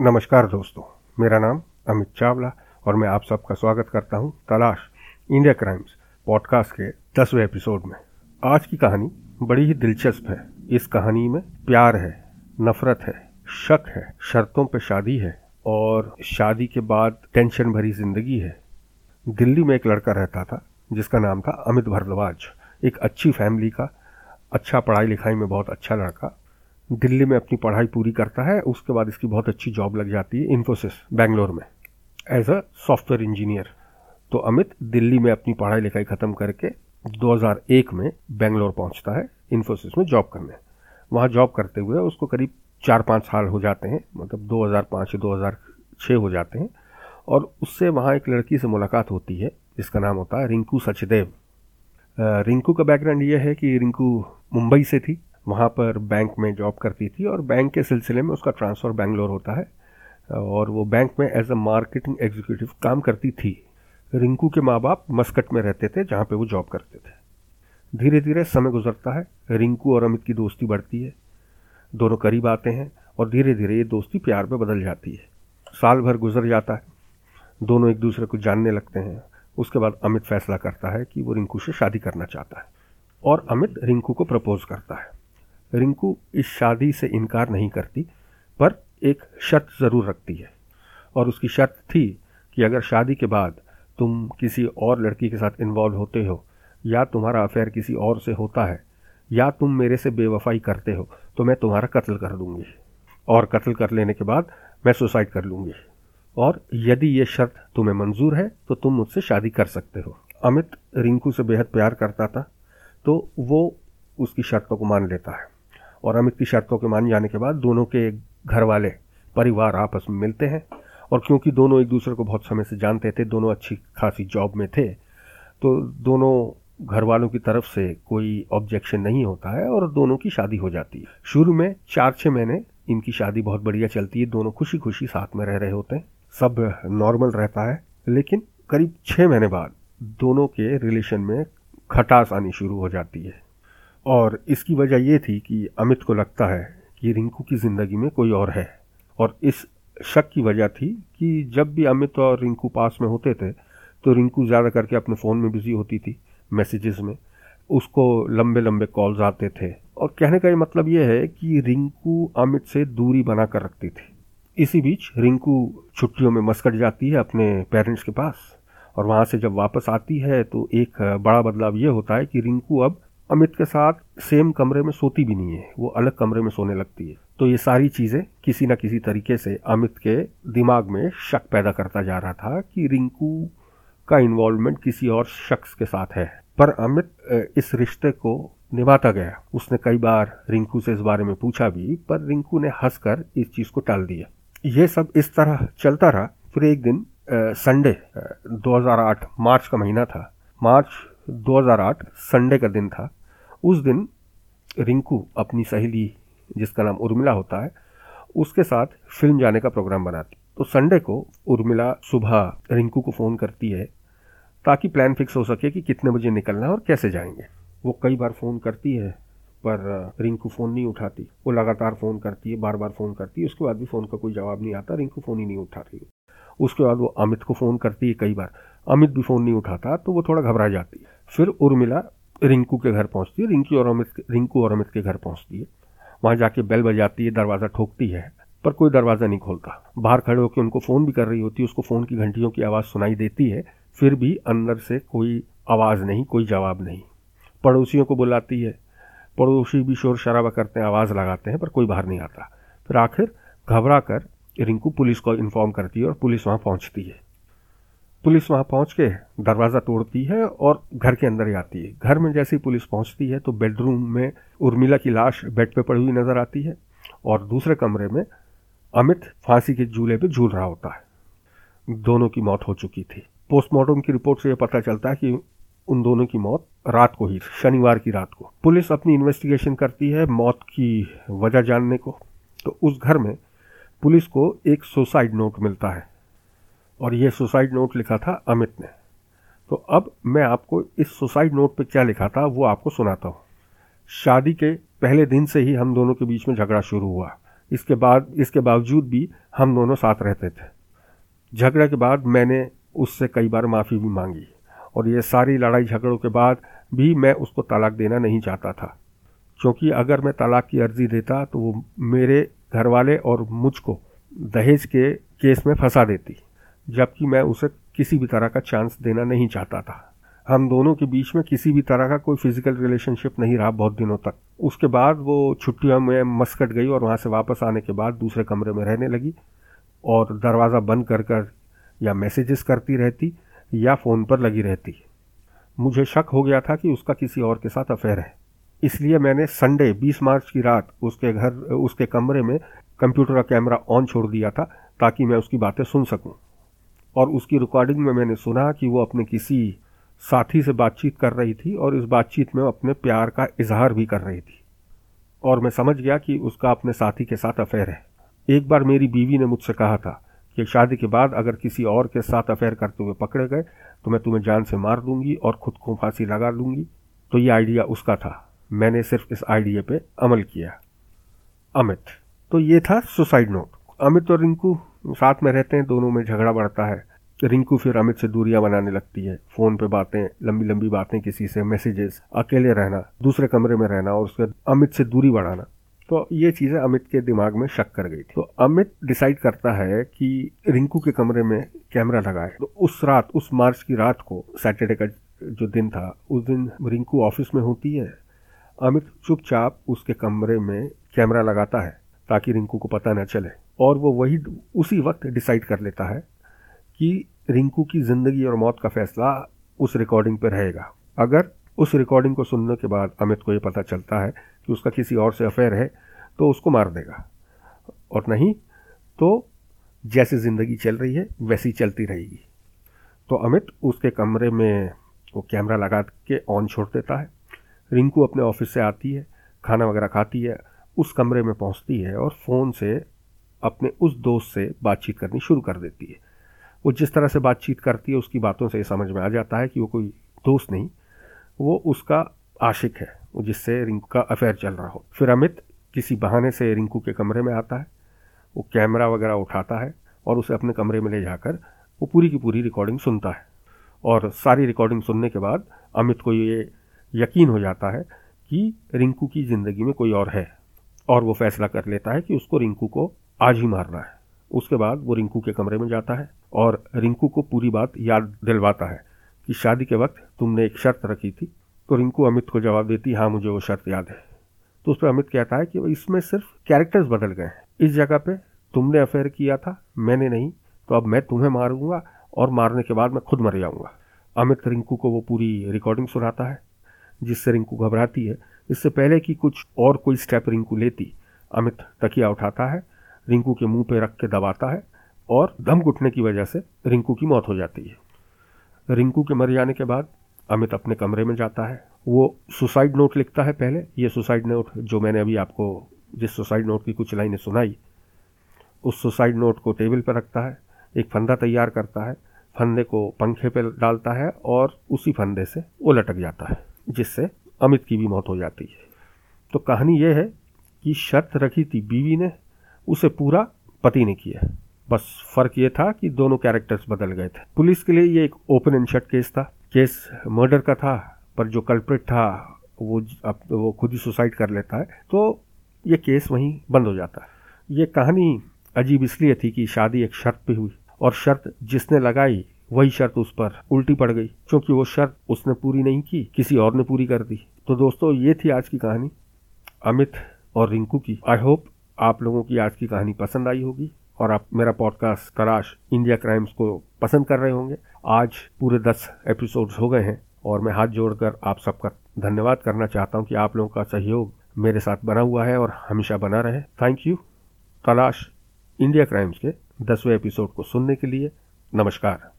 नमस्कार दोस्तों, मेरा नाम अमित चावला और मैं आप सबका स्वागत करता हूँ तलाश इंडिया क्राइम्स पॉडकास्ट के दसवें एपिसोड में। आज की कहानी बड़ी ही दिलचस्प है। इस कहानी में प्यार है, नफरत है, शक है, शर्तों पर शादी है और शादी के बाद टेंशन भरी ज़िंदगी है। दिल्ली में एक लड़का रहता था, जिसका नाम था अमित भरद्वाज। एक अच्छी फैमिली का अच्छा पढ़ाई लिखाई में बहुत अच्छा लड़का दिल्ली में अपनी पढ़ाई पूरी करता है, उसके बाद इसकी बहुत अच्छी जॉब लग जाती है इन्फोसिस बैंगलोर में। एज अ सॉफ्टवेयर इंजीनियर तो अमित दिल्ली में अपनी पढ़ाई लिखाई ख़त्म करके 2001 में बेंगलोर पहुँचता है इन्फोसिस में जॉब करने। वहाँ जॉब करते हुए उसको करीब चार पाँच साल हो जाते हैं मतलब 2005 से 2006 हो जाते हैं। और उससे वहाँ एक लड़की से मुलाकात होती है, जिसका नाम होता है रिंकू सचदेव। रिंकू का बैकग्राउंड ये है कि रिंकू मुंबई से थी वहाँ पर बैंक में जॉब करती थी और बैंक के सिलसिले में उसका ट्रांसफ़र बैंगलोर होता है। और वो बैंक में एज अ मार्केटिंग एग्जीक्यूटिव काम करती थी। रिंकू के माँ बाप मस्कट में रहते थे, जहाँ पे वो जॉब करते थे। धीरे धीरे समय गुजरता है, रिंकू और अमित की दोस्ती बढ़ती है। दोनों करीब आते हैं और धीरे धीरे ये दोस्ती प्यार में बदल जाती है। साल भर गुजर जाता है, दोनों एक दूसरे को जानने लगते हैं। उसके बाद अमित फैसला करता है कि वो रिंकू से शादी करना चाहता है और अमित रिंकू को प्रपोज करता है। रिंकू इस शादी से इनकार नहीं करती, पर एक शर्त ज़रूर रखती है। और उसकी शर्त थी कि अगर शादी के बाद तुम किसी और लड़की के साथ इन्वॉल्व होते हो, या तुम्हारा अफेयर किसी और से होता है, या तुम मेरे से बेवफाई करते हो तो मैं तुम्हारा कत्ल कर दूँगी। और कत्ल कर लेने के बाद मैं सुसाइड कर लूँगी। और यदि ये शर्त तुम्हें मंजूर है तो तुम मुझसे शादी कर सकते हो। अमित रिंकू से बेहद प्यार करता था तो वो उसकी शर्तों को मान लेता है। और अमित की शर्तों के मान जाने के बाद दोनों के घर वाले परिवार आपस में मिलते हैं। और क्योंकि दोनों एक दूसरे को बहुत समय से जानते थे, दोनों अच्छी खासी जॉब में थे तो दोनों घर वालों की तरफ़ से कोई ऑब्जेक्शन नहीं होता है और दोनों की शादी हो जाती है। शुरू में चार छः महीने इनकी शादी बहुत बढ़िया चलती है, दोनों खुशी खुशी साथ में रह रहे होते हैं, सब नॉर्मल रहता है। लेकिन करीब छः महीने बाद दोनों के रिलेशन में खटास आनी शुरू हो जाती है। और इसकी वजह यह थी कि अमित को लगता है कि रिंकू की ज़िंदगी में कोई और है। और इस शक की वजह थी कि जब भी अमित और रिंकू पास में होते थे तो रिंकू ज़्यादा करके अपने फ़ोन में बिज़ी होती थी मैसेजेस में। उसको लंबे लंबे कॉल्स आते थे। और कहने का ये मतलब ये है कि रिंकू अमित से दूरी बना कर रखती थी। इसी बीच रिंकू छुट्टियों में मस्कट जाती है अपने पेरेंट्स के पास। और वहाँ से जब वापस आती है तो एक बड़ा बदलाव ये होता है कि रिंकू अब अमित के साथ सेम कमरे में सोती भी नहीं है। वो अलग कमरे में सोने लगती है। तो ये सारी चीज़ें किसी न किसी तरीके से अमित के दिमाग में शक पैदा करता जा रहा था कि रिंकू का इन्वॉल्वमेंट किसी और शख्स के साथ है। पर अमित इस रिश्ते को निभाता गया। उसने कई बार रिंकू से इस बारे में पूछा भी, पर रिंकू ने हंसकर इस चीज़ को टाल दिया। ये सब इस तरह चलता रहा। फिर एक दिन संडे 2008 मार्च का महीना था। मार्च 2008 संडे का दिन था। उस दिन रिंकू अपनी सहेली, जिसका नाम उर्मिला होता है, उसके साथ फ़िल्म जाने का प्रोग्राम बनाती तो संडे को उर्मिला सुबह रिंकू को फ़ोन करती है, ताकि प्लान फिक्स हो सके कि कितने बजे निकलना है और कैसे जाएँगे। वो कई बार फ़ोन करती है, पर रिंकू फ़ोन नहीं उठाती। वो लगातार फ़ोन करती है बार बार फ़ोन करती है। उसके बाद भी फ़ोन का कोई जवाब नहीं आता, रिंकू फ़ोन ही नहीं उठा रही। उसके बाद वो अमित को फ़ोन करती है कई बार। अमित भी फ़ोन नहीं उठाता तो वो थोड़ा घबरा जाती है। फिर उर्मिला रिंकू के घर पहुँचती है, रिंकी और अमित रिंकू और अमित के घर पहुँचती है। वहाँ जाके बेल बजाती है, दरवाज़ा ठोकती है, पर कोई दरवाज़ा नहीं खोलता। बाहर खड़े होकर उनको फ़ोन भी कर रही होती है, उसको फ़ोन की घंटियों की आवाज़ सुनाई देती है, फिर भी अंदर से कोई आवाज़ नहीं, कोई जवाब नहीं। पड़ोसियों को बुलाती है, पड़ोसी भी शोर शराबा करते हैं, आवाज़ लगाते हैं, पर कोई बाहर नहीं आता। फिर आखिर घबरा कर रिंकू पुलिस को इन्फॉर्म करती है और पुलिस वहाँ पहुँचती है। पुलिस वहाँ पहुँच के दरवाज़ा तोड़ती है और घर के अंदर ही आती है। घर में जैसे ही पुलिस पहुँचती है तो बेडरूम में उर्मिला की लाश बेड पे पड़ी हुई नज़र आती है और दूसरे कमरे में अमित फांसी के झूले पे झूल रहा होता है। दोनों की मौत हो चुकी थी। पोस्टमार्टम की रिपोर्ट से यह पता चलता है कि उन दोनों की मौत रात को ही शनिवार की रात को। पुलिस अपनी इन्वेस्टिगेशन करती है मौत की वजह जानने को। तो उस घर में पुलिस को एक सुसाइड नोट मिलता है। और ये सुसाइड नोट लिखा था अमित ने। तो अब मैं आपको इस सुसाइड नोट पे क्या लिखा था, वो आपको सुनाता हूँ। शादी के पहले दिन से ही हम दोनों के बीच में झगड़ा शुरू हुआ। इसके बाद, इसके बावजूद भी हम दोनों साथ रहते थे। झगड़े के बाद मैंने उससे कई बार माफ़ी भी मांगी और ये सारी लड़ाई झगड़ों के बाद भी मैं उसको तलाक देना नहीं चाहता था। क्योंकि अगर मैं तलाक की अर्जी देता तो वो मेरे घर वाले और मुझको दहेज के केस में फंसा देती। जबकि मैं उसे किसी भी तरह का चांस देना नहीं चाहता था। हम दोनों के बीच में किसी भी तरह का कोई फ़िज़िकल रिलेशनशिप नहीं रहा बहुत दिनों तक। उसके बाद वो छुट्टियों में मस्कट गई और वहाँ से वापस आने के बाद दूसरे कमरे में रहने लगी और दरवाज़ा बंद कर कर या मैसेजेस करती रहती या फ़ोन पर लगी रहती। मुझे शक हो गया था कि उसका किसी और के साथ अफेयर है। इसलिए मैंने संडे 20 मार्च की रात उसके घर, उसके कमरे में कंप्यूटर का कैमरा ऑन छोड़ दिया था ताकि मैं उसकी बातें सुन सकूँ। और उसकी रिकॉर्डिंग में मैंने सुना कि वो अपने किसी साथी से बातचीत कर रही थी और इस बातचीत में अपने प्यार का इजहार भी कर रही थी। और मैं समझ गया कि उसका अपने साथी के साथ अफेयर है। एक बार मेरी बीवी ने मुझसे कहा था कि शादी के बाद अगर किसी और के साथ अफेयर करते हुए पकड़े गए तो मैं तुम्हें जान से मार दूँगी और खुद को फांसी लगा लूँगी तो ये आइडिया उसका था। मैंने सिर्फ़ इस आइडिया पे अमल किया। अमित। तो ये था सुसाइड नोट अमित और रिंकू साथ में रहते हैं, दोनों में झगड़ा बढ़ता है। रिंकू फिर अमित से दूरियाँ बनाने लगती है। फ़ोन पे बातें, लंबी लंबी बातें किसी से मैसेजेस अकेले रहना, दूसरे कमरे में रहना और उसके अमित से दूरी बढ़ाना। तो ये चीज़ें अमित के दिमाग में शक कर गई थी। तो अमित डिसाइड करता है कि रिंकू के कमरे में कैमरा लगाए। तो उस रात, उस मार्च की रात को सैटरडे का जो दिन था, उस दिन रिंकू ऑफ़िस में होती है। अमित चुपचाप उसके कमरे में कैमरा लगाता है, ताकि रिंकू को पता न चले। और वो वही, उसी वक्त डिसाइड कर लेता है कि रिंकू की ज़िंदगी और मौत का फैसला उस रिकॉर्डिंग पर रहेगा। अगर उस रिकॉर्डिंग को सुनने के बाद अमित को ये पता चलता है कि उसका किसी और से अफेयर है तो उसको मार देगा। और नहीं तो जैसे ज़िंदगी चल रही है, वैसी चलती रहेगी। तो अमित उसके कमरे में वो कैमरा लगा के ऑन छोड़ देता है। रिंकू अपने ऑफ़िस से आती है, खाना वगैरह खाती है, उस कमरे में पहुँचती है और फ़ोन से अपने उस दोस्त से बातचीत करनी शुरू कर देती है। वो जिस तरह से बातचीत करती है, उसकी बातों से ये समझ में आ जाता है कि वो कोई दोस्त नहीं, वो उसका आशिक है जिससे रिंकू का अफेयर चल रहा हो। फिर अमित किसी बहाने से रिंकू के कमरे में आता है, वो कैमरा वगैरह उठाता है और उसे अपने कमरे में ले जाकर वो पूरी की पूरी रिकॉर्डिंग सुनता है। और सारी रिकॉर्डिंग सुनने के बाद अमित को ये यकीन हो जाता है कि रिंकू की ज़िंदगी में कोई और है और वो फैसला कर लेता है कि उसको रिंकू को आज ही मारना है। उसके बाद वो रिंकू के कमरे में जाता है और रिंकू को पूरी बात याद दिलवाता है कि शादी के वक्त तुमने एक शर्त रखी थी। तो रिंकू अमित को जवाब देती हाँ मुझे वो शर्त याद है। तो उस पर अमित कहता है कि इसमें सिर्फ़ कैरेक्टर्स बदल गए हैं। इस जगह पे तुमने अफेयर किया था, मैंने नहीं। तो अब मैं तुम्हें मारूँगा और मारने के बाद मैं खुद मर जाऊँगा। अमित रिंकू को वो पूरी रिकॉर्डिंग सुनाता है, जिससे रिंकू घबराती है। इससे पहले कि कुछ और कोई स्टेप रिंकू लेती, अमित तकिया उठाता है रिंकू के मुँह पे रख के दबाता है और दम घुटने की वजह से रिंकू की मौत हो जाती है। रिंकू के मर जाने के बाद अमित अपने कमरे में जाता है। वो सुसाइड नोट लिखता है पहले, ये सुसाइड नोट जो मैंने अभी आपको, जिस सुसाइड नोट की कुछ लाइनें सुनाई, उस सुसाइड नोट को टेबल पर रखता है, एक फंदा तैयार करता है, फंदे को पंखे पर डालता है और उसी फंदे से वो लटक जाता है, जिससे अमित की भी मौत हो जाती है। तो कहानी यह है कि शर्त रखी थी बीवी ने उसे पूरा पति ने किया। बस फ़र्क ये था कि दोनों कैरेक्टर्स बदल गए थे। पुलिस के लिए ये एक ओपन एंड शट केस था। केस मर्डर का था, पर जो कल्प्रिट था, वो अब वो खुद ही सुसाइड कर लेता है। तो ये केस वहीं बंद हो जाता। है ये कहानी अजीब इसलिए थी कि शादी एक शर्त पे हुई, और शर्त जिसने लगाई, वही शर्त उस पर उल्टी पड़ गई, क्योंकि वो शर्त उसने पूरी नहीं की, किसी और ने पूरी कर दी। तो दोस्तों, ये थी आज की कहानी, अमित और रिंकू की। आई होप आप लोगों की आज की कहानी पसंद आई होगी और आप मेरा पॉडकास्ट तलाश इंडिया क्राइम्स को पसंद कर रहे होंगे। आज पूरे दस एपिसोड्स हो गए हैं और मैं हाथ जोड़कर आप सबका धन्यवाद करना चाहता हूँ कि आप लोगों का सहयोग मेरे साथ बना हुआ है और हमेशा बना रहे। Thank you Talaash India crimes के दसवें एपिसोड को सुनने के लिए नमस्कार।